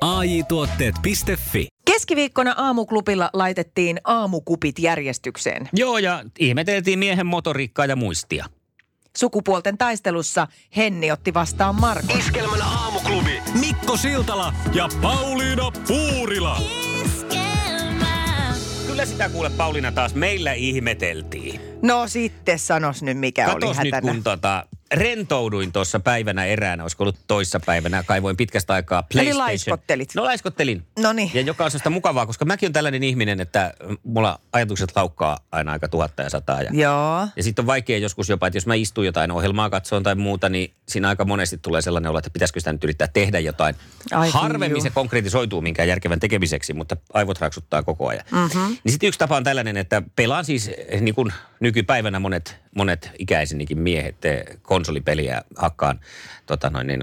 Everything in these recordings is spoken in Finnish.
AI Tuotteet.fi Keskiviikkona aamuklubilla laitettiin aamukupit järjestykseen. Joo, ja ihmeteltiin miehen motoriikkaa ja muistia. Sukupuolten taistelussa Henni otti vastaan Markon. Iskelmän aamuklubi Mikko Siltala ja Pauliina Puurila. Kyllä sitä kuule Pauliina taas meillä ihmeteltiin. No sitten sanos nyt mikä oli Katos nyt hätänä. kun tota, rentouduin tuossa päivänä eräänä, olisiko ollut toissa päivänä, kaivoin pitkästä aikaa PlayStation. laiskottelit. No laiskottelin. Noniin. Ja joka on sellaista mukavaa, koska mäkin on tällainen ihminen, että mulla ajatukset laukkaa aina aika tuhatta ja sataa. Ja, Joo. ja sitten on vaikea joskus jopa, että jos mä istun jotain ohjelmaa katsoon tai muuta, niin siinä aika monesti tulee sellainen olo, että pitäisikö sitä nyt yrittää tehdä jotain. Ai Harvemmin juu. se konkretisoituu minkään järkevän tekemiseksi, mutta aivot raksuttaa koko ajan. Mm-hmm. Niin sitten yksi tapa on tällainen, että pelaan siis eh, niin kuin nykypäivänä monet, monet ikäisenikin miehet eh, konsolipeliä hakkaan tota noin, niin,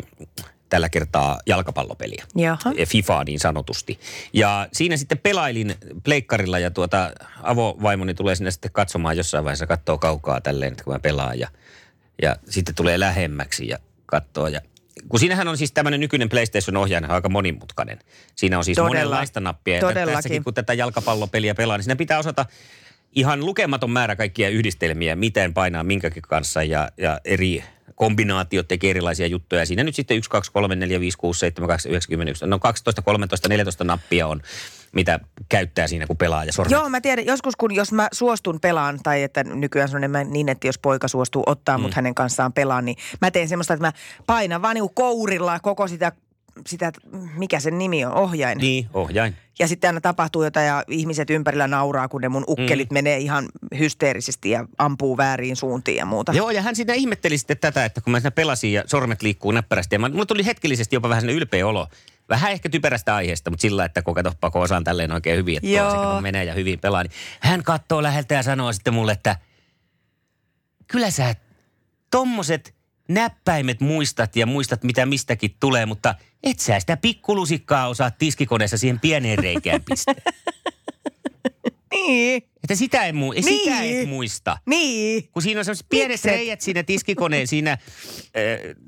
tällä kertaa jalkapallopeliä. Jaha. FIFAa niin sanotusti. Ja siinä sitten pelailin pleikkarilla ja tuota avovaimoni tulee sinne sitten katsomaan jossain vaiheessa, katsoo kaukaa tälleen, että kun mä pelaan ja, ja sitten tulee lähemmäksi ja katsoo ja kun siinähän on siis tämmöinen nykyinen PlayStation-ohjain aika monimutkainen. Siinä on siis Todella. monenlaista nappia. Ja tässäkin kun tätä jalkapallopeliä pelaa, niin siinä pitää osata ihan lukematon määrä kaikkia yhdistelmiä, miten painaa minkäkin kanssa ja, ja eri kombinaatiot tekee erilaisia juttuja. Siinä nyt sitten 1, 2, 3, 4, 5, 6, 7, 8, 9, 10, 11, no 12, 13, 14 nappia on, mitä käyttää siinä, kun pelaa ja sormet. Joo, mä tiedän, joskus kun jos mä suostun pelaan, tai että nykyään se on enemmän niin, että jos poika suostuu ottaa mm. mut hänen kanssaan pelaan, niin mä teen semmoista, että mä painan vaan niinku kourilla koko sitä, sitä, mikä sen nimi on, ohjain. Niin, ohjain. Ja sitten aina tapahtuu jotain ja ihmiset ympärillä nauraa, kun ne mun ukkelit mm. menee ihan hysteerisesti ja ampuu väärin suuntiin ja muuta. Joo, ja hän siinä ihmetteli sitten tätä, että kun mä siinä pelasin ja sormet liikkuu näppärästi. Ja mä, mulla tuli hetkellisesti jopa vähän ylpeä olo. Vähän ehkä typerästä aiheesta, mutta sillä, että kun katsoppa, kun osaan tälleen oikein hyvin, että Joo. se menee ja hyvin pelaa. Niin hän katsoo läheltä ja sanoo sitten mulle, että kyllä sä tommoset näppäimet muistat ja muistat, mitä mistäkin tulee, mutta et sä sitä pikkulusikkaa osaa tiskikoneessa siihen pieneen reikään pistää. Niin, Että sitä, en, mu- sitä Niin. et muista. niin. Kun siinä on sellaiset pienet Mikset? reijät siinä tiskikoneen siinä, äh,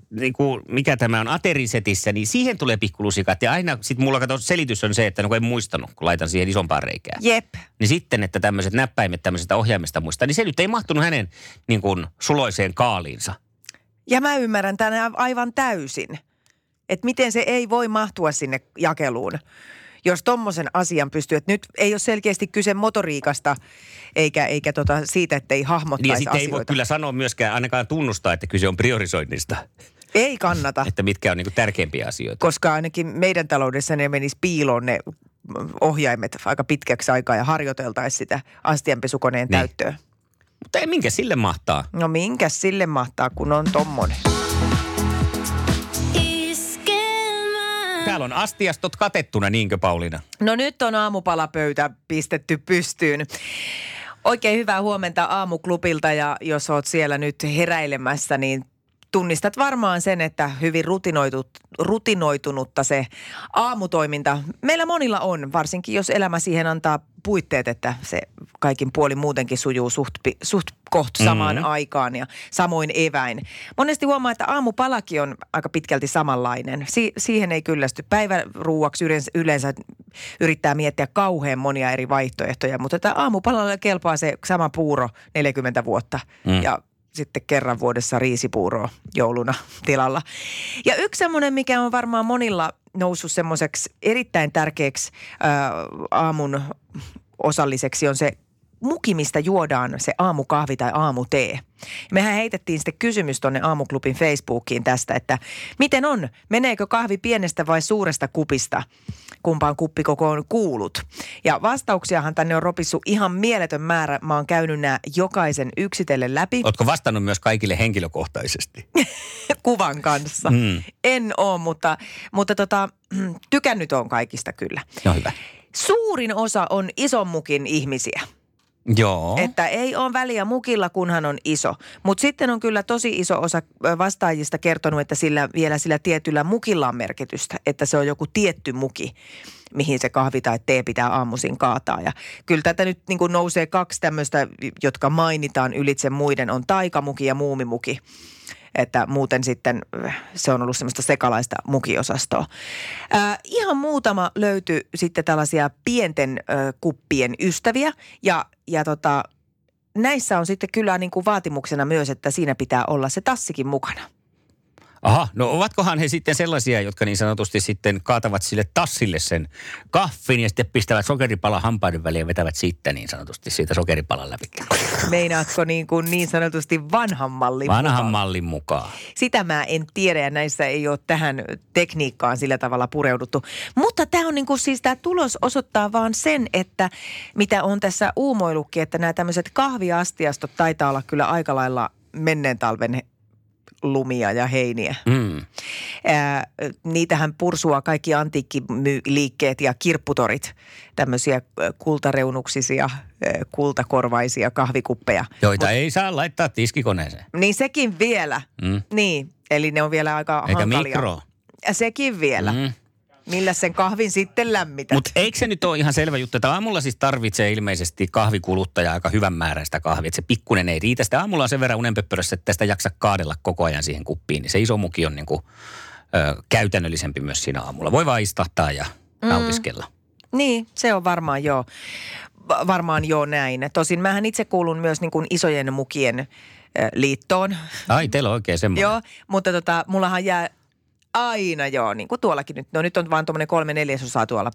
niin kuin, mikä tämä on, aterisetissä, niin siihen tulee pikkulusikat. Ja aina sitten mulla kato, selitys on se, että no kun en muistanut, kun laitan siihen isompaan reikään. Jep. Niin sitten, että tämmöiset näppäimet tämmöisestä ohjaimesta muistaa, niin se nyt ei mahtunut hänen niin kuin, suloiseen kaaliinsa. Ja mä ymmärrän tämän aivan täysin, että miten se ei voi mahtua sinne jakeluun, jos tommosen asian pystyy. Että nyt ei ole selkeästi kyse motoriikasta eikä, eikä tota siitä, että ei Niin ja hahmottaisi sitten ei voi asioita. kyllä sanoa myöskään ainakaan tunnustaa, että kyse on priorisoinnista. Ei kannata, Että mitkä on niin kuin tärkeimpiä asioita. koska ainakin meidän taloudessa ne menisi piiloon ne ohjaimet aika pitkäksi aikaa ja harjoiteltaisiin sitä astianpesukoneen Niin. täyttöä. Mutta ei minkä sille mahtaa. No minkäs sille mahtaa, kun on tommonen? Täällä on astiastot katettuna, niinkö Pauliina? No nyt on aamupalapöytä pistetty pystyyn. Oikein hyvää huomenta aamuklubilta ja jos oot siellä nyt heräilemässä, niin tunnistat varmaan sen, että hyvin rutinoitut, rutinoitunutta se aamutoiminta meillä monilla on, varsinkin jos elämä siihen antaa puitteet, että se kaikin puoli muutenkin sujuu suht, suht koht samaan Mhm. mm-hmm. aikaan ja samoin eväin. Monesti huomaa, että aamupalakin on aika pitkälti samanlainen. Si- siihen ei kyllästy. Päiväruuaksi yleensä, yleensä yrittää miettiä kauhean monia eri vaihtoehtoja, mutta tämä aamupalalle kelpaa se sama puuro 40 vuotta mm. ja sitten kerran vuodessa riisipuuroa jouluna tilalla. Ja yksi semmoinen, mikä on varmaan monilla noussut semmoiseksi erittäin tärkeäksi ää, aamun osalliseksi on se muki, mistä juodaan se aamukahvi tai aamutee. Mehän heitettiin sitten kysymys tuonne aamuklubin Facebookiin tästä, että miten on, meneekö kahvi pienestä vai suuresta kupista, kumpaan kuppikokoon kuulut. Ja vastauksiahan tänne on ropissut ihan mieletön määrä. Mä oon käynyt nämä jokaisen yksitellen läpi Ootko vastannut myös kaikille henkilökohtaisesti? kuvan kanssa. Mm. En oo, mutta, mutta tota, tykännyt on kaikista kyllä. No hyvä. Suurin osa on ison mukin ihmisiä. Joo. Että ei ole väliä mukilla, kunhan on iso. Mutta sitten on kyllä tosi iso osa vastaajista kertonut, että sillä vielä sillä tietyllä mukilla on merkitystä. Että se on joku tietty muki, mihin se kahvi tai tee pitää aamuisin kaataa. Ja kyllä tätä nyt niin nousee kaksi tämmöistä, jotka mainitaan ylitse muiden, on taikamuki ja muumimuki että muuten sitten äh, se on ollut semmoista sekalaista mukiosastoa. Ää, ihan muutama löytyi sitten tällaisia pienten ö, kuppien ystäviä ja, ja tota, näissä on sitten kyllä niin kuin vaatimuksena myös, että siinä pitää olla se tassikin mukana. Aha, no ovatkohan he sitten sellaisia, jotka niin sanotusti sitten kaatavat sille tassille sen kaffin ja sitten pistävät sokeripala hampaiden väliin ja vetävät siitä niin sanotusti siitä sokeripalan läpi. Meinaatko niin, kuin niin sanotusti vanhan mallin Vanhan mukaan? mallin mukaan. Sitä mä en tiedä ja näissä ei ole tähän tekniikkaan sillä tavalla pureuduttu. Mutta tämä on niin kuin siis tämä tulos osoittaa vaan sen, että mitä on tässä uumoilukki, että nämä tämmöiset kahviastiastot taitaa olla kyllä aika lailla menneen talven lumia ja heiniä. Mm. Ää, niitähän pursua kaikki antiikkiliikkeet ja kirpputorit, tämmöisiä kultareunuksisia, kultakorvaisia kahvikuppeja. Joita ei saa laittaa tiskikoneeseen. Niin sekin vielä. Mm. Niin, eli ne on vielä aika Eikä hankalia. mikro. Ja sekin vielä. Mm. Millä sen kahvin sitten lämmität? Mutta eikö se nyt ole ihan selvä juttu, että aamulla siis tarvitsee ilmeisesti kahvikuluttaja aika hyvän määräistä kahvia. Että se pikkunen ei riitä. Sitä aamulla on sen verran unenpöppörössä, että tästä jaksa kaadella koko ajan siihen kuppiin. Niin se iso muki on niin kuin, ö, käytännöllisempi myös siinä aamulla. Voi vaan istahtaa ja mm. nautiskella. Niin, se on varmaan joo. Va- Varmaan joo näin. Tosin mähän itse kuulun myös niin kuin isojen mukien liittoon. Ai, teillä on oikein semmoinen. Joo, mutta tota, mullahan jää aina joo, niin kuin tuollakin nyt. No nyt on vaan tuommoinen kolme neljäsosaa tuolla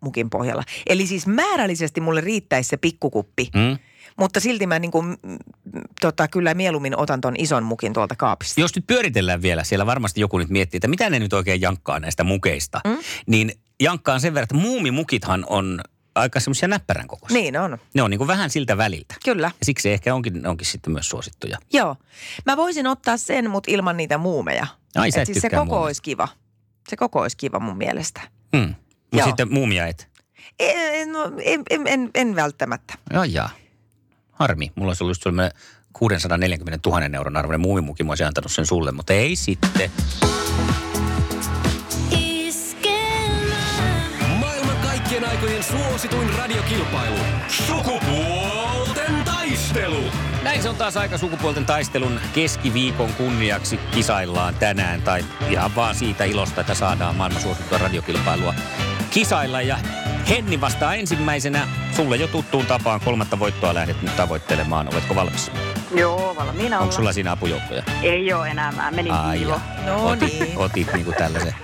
mukin pohjalla. Eli siis määrällisesti mulle riittäisi se pikkukuppi. Mm. Mutta silti mä niin kuin, tota, kyllä mieluummin otan ton ison mukin tuolta kaapista. Jos nyt pyöritellään vielä, siellä varmasti joku nyt miettii, että mitä ne nyt oikein jankkaa näistä mukeista. Mm. Niin jankkaan sen verran, että muumimukithan on aika semmoisia näppärän kokoisia. Niin on, Ne on niin kuin vähän siltä väliltä. kyllä. Ja siksi ehkä onkin, onkin sitten myös suosittuja. Joo. Mä voisin ottaa sen, mutta ilman niitä muumeja. Ai, sä Et siis se koko muumeja. olisi kiva. Se koko olisi kiva mun mielestä. Mm. Mutta Joo. sitten muumia et. En, no, en, en, en, en välttämättä. Joo, jaa. Harmi. Mulla olisi ollut sellainen 640 000 euron arvoinen muumimuki. Mä olisin antanut sen sulle, mutta ei sitten. Suosituin radiokilpailu. Sukupuolten taistelu. Näin se on taas aika sukupuolten taistelun keskiviikon kunniaksi kisaillaan tänään. Tai ihan vaan siitä ilosta, että saadaan maailman suosittua radiokilpailua kisailla. Ja Henni vastaa ensimmäisenä. Sulle jo tuttuun tapaan kolmatta voittoa lähdet nyt tavoittelemaan. Oletko valmis? Joo, valmiina Onko sulla siinä apujoukkoja? Ei ole enää, mä menin Ai. No otit, niin. otit niinku tällaisen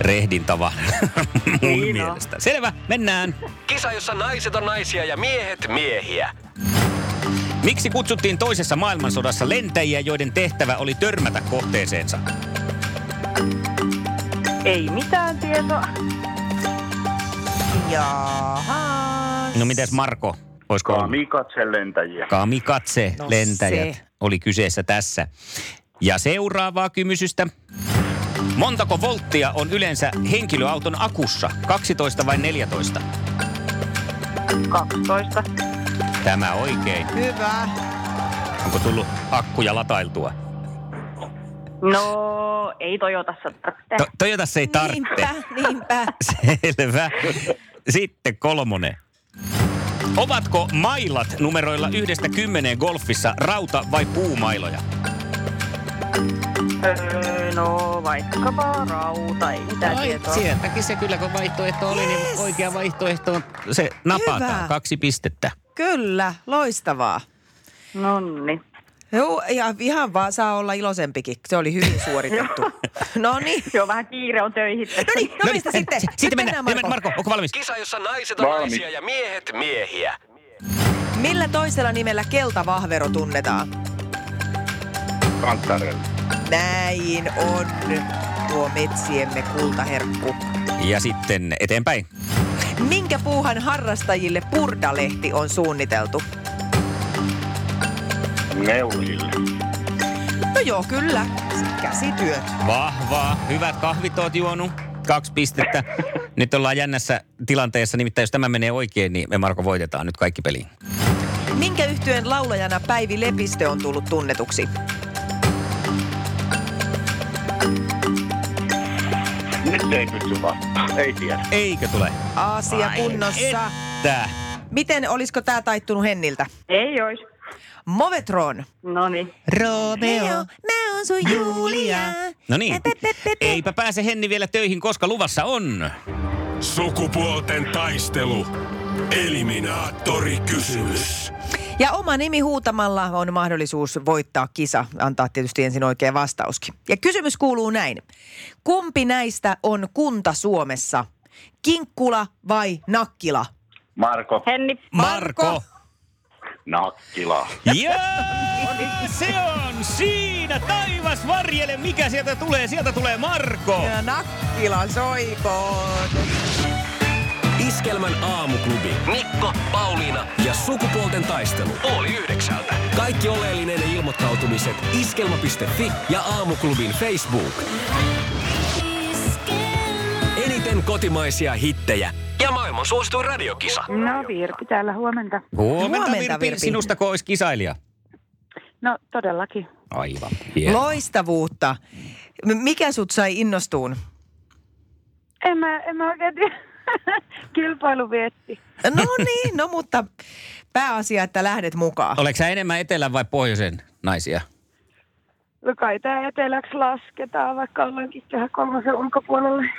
rehdin tavan mun Niin on. mielestä. Selvä, mennään. Kisa, jossa naiset on naisia ja miehet miehiä. Miksi kutsuttiin toisessa maailmansodassa lentäjiä, joiden tehtävä oli törmätä kohteeseensa? Ei mitään tietoa. Jaha. No mites Marko? Olisiko? Kamikatse lentäjiä. Kamikatse No lentäjät se. oli kyseessä tässä. Ja seuraavaa kymysystä. Montako volttia on yleensä henkilöauton akussa? 12 vai 14? 12. Tämä oikein. Hyvä. Onko tullut akkuja latailtua? No, ei Toyotassa tarvitse. To- Toyotassa ei tarvitse. Niinpä, niinpä. Selvä. Sitten kolmonen. Ovatko mailat numeroilla yhdestä kymmeneen golfissa rauta- vai puumailoja? Öö, no, vaikkapa rauta, ei mitään tietoa. sieltäkin se kyllä kun vaihtoehto oli, niin Yes. oikea vaihtoehto on se napataan. Hyvä. Kaksi pistettä. Kyllä, loistavaa. Nonni. Joo, ja ihan vaan saa olla iloisempikin. Se oli hyvin suoritettu. no niin. Joo, vähän kiire on töihin. No niin, no mistä sitten? Sitten mennään. mennään Marko. Marko, onko valmis? Kisa, jossa naiset on Valmis. naisia ja miehet miehiä. Millä toisella nimellä keltavahvero tunnetaan? Kantarella. Näin on tuo metsiemme kultaherkku. Ja sitten eteenpäin. Minkä puuhan harrastajille purdalehti on suunniteltu? Neulille. No joo, kyllä. Käsityöt. Vahvaa. Hyvät kahvit oot juonut. Kaksi pistettä. Nyt ollaan jännässä tilanteessa, nimittäin jos tämä menee oikein, niin me Marko voitetaan nyt kaikki peliin. Minkä yhtyeen laulajana Päivi Lepistö on tullut tunnetuksi? Ei pysty vastaamaan. Ei tiedä. Eikö tule? Asia Ai kunnossa. Tää. Miten, olisiko tämä taittunut Henniltä? Ei ois. Movetron. No niin. Romeo, mä oon sun Julia. No niin. Eipä pääse Henni vielä töihin, koska luvassa on. Sukupuolten taistelu. Eliminaattori kysymys. Ja oma nimi huutamalla on mahdollisuus voittaa kisa, antaa tietysti ensin oikea vastauskin. Ja kysymys kuuluu näin. Kumpi näistä on kunta Suomessa? Kinkkula vai Nakkila? Marko Henni. Marko. Nakkila. Ja se on siinä. Taivas varjele, mikä sieltä tulee. Sieltä tulee Marko. Ja Nakkila soikoon. Iskelmän aamuklubi. Mikko, Pauliina ja sukupuolten taistelu. Oli yhdeksältä. Kaikki oleellinen ilmoittautumiset iskelma.fi ja aamuklubin Facebook. Eniten kotimaisia hittejä ja maailman suosituin radiokisa. No Virpi täällä huomenta. Huomenta, Huomenta, Virpi. Virpi. Sinusta olisi kisailija. No todellakin. Aivan. Hieno. Loistavuutta. Mikä sut sai innostuun? En mä, en mä oikein tiedä. Kilpailu vietti. No niin, no mutta pääasia, että lähdet mukaan. Oletko sä enemmän etelän vai pohjoisen naisia? No kai tää eteläksi lasketaan, vaikka ollaankin tähän kolmosen ulkopuolelle.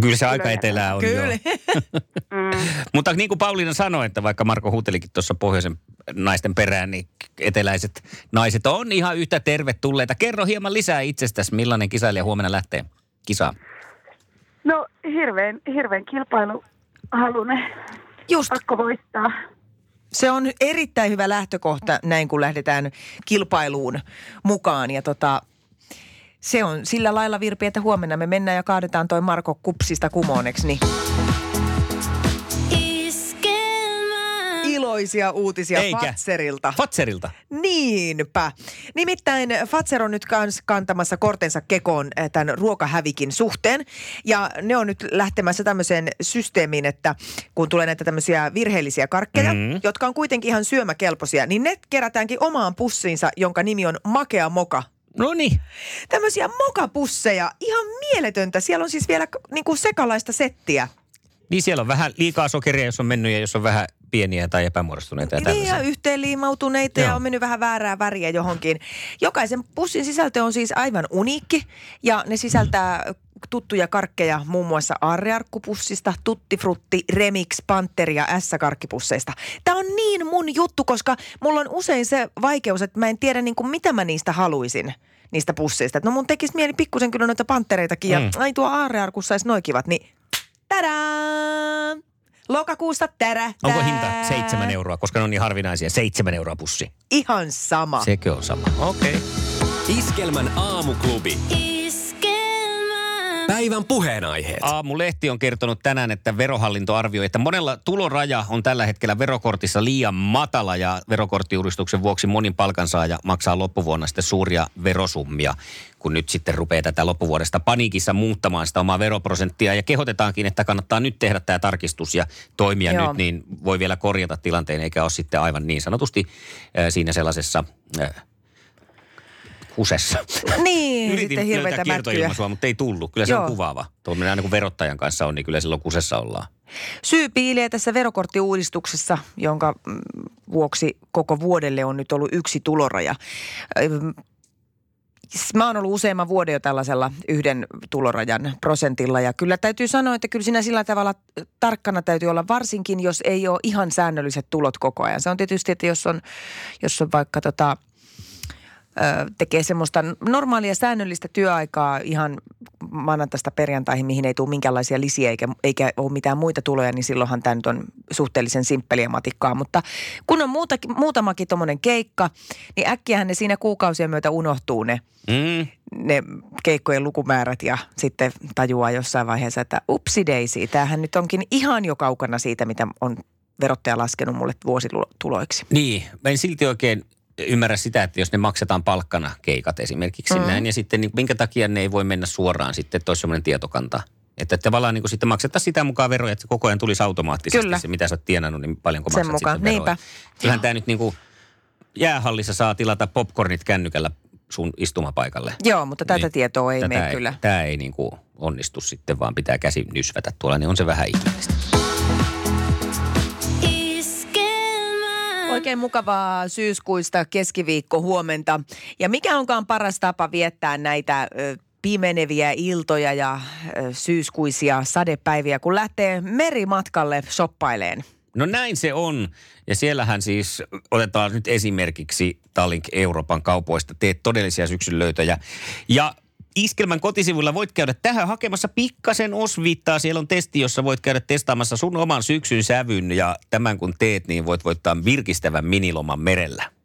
Kyllä se aika etelää on Kyllä. jo. Mutta niin kuin Pauliina sanoi, että vaikka Marko huutelikin tuossa pohjoisen naisten perään, niin eteläiset naiset on ihan yhtä tervetulleita. Kerro hieman lisää itsestäsi, millainen kisailija huomenna lähtee kisaan. No hirveän, hirveän kilpailuhalunen. Just Pakko voittaa. se on erittäin hyvä lähtökohta näin, kun lähdetään kilpailuun mukaan. Ja tota, se on sillä lailla Virpi, että huomenna me mennään ja kaadetaan toi Marko kupsista kumoneksi. Niin iloisia uutisia Eikä. Fatserilta. Fatserilta. Niinpä. Nimittäin Fatser on nyt kans kantamassa kortensa kekoon eh, tämän ruokahävikin suhteen. Ja ne on nyt lähtemässä tämmöiseen systeemiin, että kun tulee näitä tämmöisiä virheellisiä karkkeja, Mm. mm. jotka on kuitenkin ihan syömäkelpoisia, niin ne kerätäänkin omaan pussiinsa, jonka nimi on Makea Moka. No niin. Tämmöisiä mokapusseja, ihan mieletöntä. Siellä on siis vielä niin kuin sekalaista settiä. Niin siellä on vähän liikaa sokeria, jos on mennyt ja jos on vähän pieniä tai epämuodostuneita ja Niin ja tällaisia. yhteenliimautuneita ja Joo. on mennyt vähän väärää väriä johonkin. Jokaisen pussin sisältö on siis aivan uniikki ja ne sisältää tuttuja karkkeja muun muassa aarrearkkupussista, tuttifrutti, remix, panteri ja S-karkkipusseista. Tämä on niin mun juttu, koska mulla on usein se vaikeus, että mä en tiedä niin kuin mitä mä niistä haluaisin niistä pusseista. Et No mun tekisi mieli pikkusen kyllä noita pantereitakin ja Mm. ai tuo aarrearkussa olisi noikivat, niin tadaa! Lokakuusta tärä. Onko hinta seitsemän euroa, koska ne on niin harvinaisia? Seitsemän euroa pussi. Ihan sama. Sekö on sama? Okei. Okay. Iskelmän aamuklubi. Päivän puheenaiheet. Aamulehti on kertonut tänään, että verohallinto arvioi, että monella tuloraja on tällä hetkellä verokortissa liian matala ja verokorttiuudistuksen vuoksi monin palkansaaja maksaa loppuvuonna sitten suuria verosummia, kun nyt sitten rupeaa tätä loppuvuodesta paniikissa muuttamaan sitä omaa veroprosenttia ja kehotetaankin, että kannattaa nyt tehdä tämä tarkistus ja toimia Joo. nyt, niin voi vielä korjata tilanteen eikä ole sitten aivan niin sanotusti äh, siinä sellaisessa äh, kusessa. Niin, Yritin sitten mätkyjä. kiertoilmaisua, mutta ei tullut. Kyllä se on Joo. kuvaava. Tuommoinen aina kun verottajan kanssa on, niin kyllä silloin kusessa ollaan. Syy piilee tässä verokorttiuudistuksessa, jonka mm, vuoksi koko vuodelle on nyt ollut yksi tuloraja. Ym, Mä oon ollut useamman vuoden jo tällaisella yhden tulorajan prosentilla ja kyllä täytyy sanoa, että kyllä siinä sillä tavalla tarkkana täytyy olla, varsinkin jos ei ole ihan säännölliset tulot koko ajan. Se on tietysti, että jos on, jos on vaikka tota, tekee semmoista normaalia säännöllistä työaikaa ihan maanantaista perjantaihin, mihin ei tule minkäänlaisia lisiä eikä, eikä ole mitään muita tuloja, niin silloinhan tämä nyt on suhteellisen simppeliä matikkaa. Mutta kun on muutakin, muutamakin tuommoinen keikka, niin äkkiähän ne siinä kuukausien myötä unohtuu ne, Mm. ne keikkojen lukumäärät ja sitten tajuaa jossain vaiheessa, että upsideisi, tämähän nyt onkin ihan jo kaukana siitä, mitä on verottaja laskenut mulle vuosituloiksi. Niin, mä en silti oikein ymmärrä sitä, että jos ne maksetaan palkkana keikat esimerkiksi mm. näin, ja sitten niin minkä takia ne ei voi mennä suoraan sitten, että olisi semmoinen tietokanta, Että tavallaan niin kuin sitten maksettaisiin sitä mukaan veroja, että se koko ajan tulisi automaattisesti Kyllä. se, mitä sä oot tienannut, niin paljonko Sen maksat mukaan, sitten veroja. niinpä. Kyllähän tämä nyt niin kuin jäähallissa saa tilata popcornit kännykällä sun istumapaikalle. Joo, mutta tätä Niin. tietoa ei mene kyllä. Tämä ei niin kuin onnistu sitten, vaan pitää käsi nysvätä tuolla, niin on se vähän ihmeellistä. Oikein mukavaa syyskuista keskiviikko huomenta. Ja mikä onkaan paras tapa viettää näitä pimeneviä iltoja ja syyskuisia sadepäiviä, kun lähtee merimatkalle shoppaileen. No näin se on. Ja siellähän siis, otetaan nyt esimerkiksi Tallink Euroopan kaupoista, teet todellisia syksyn löytöjä. Ja Iskelmän kotisivuilla voit käydä tähän hakemassa pikkasen osviittaa. Siellä on testi, jossa voit käydä testaamassa sun oman syksyn sävyn ja tämän kun teet, niin voit voittaa virkistävän miniloman merellä.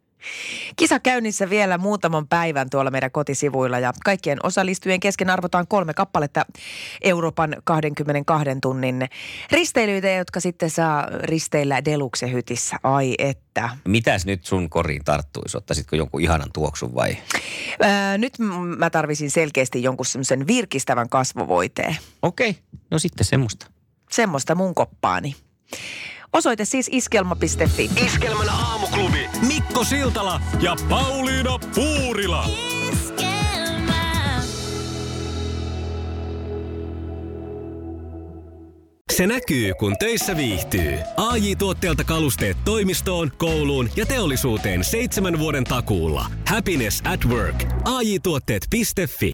Kisa käynnissä vielä muutaman päivän tuolla meidän kotisivuilla ja kaikkien osallistujien kesken arvotaan kolme kappaletta Euroopan 22 tunnin risteilyitä, jotka sitten saa risteillä Deluxe hytissä. Ai että. Mitäs nyt sun koriin tarttuisi? Ottaisitko jonkun ihanan tuoksun vai? Ää, nyt mä tarvisin selkeästi jonkun semmoisen virkistävän kasvovoiteen. Okei, okay. no sitten semmoista. Semmoista mun koppaani. Osoite siis iskelma.fi. Iskelmän aamuklubi Mikko Siltala ja Pauliina Puurila. Se näkyy, kun töissä viihtyy. ai tuotteelta kalusteet toimistoon, kouluun ja teollisuuteen seitsemän vuoden takuulla. Happiness at work. AJ-tuotteet.fi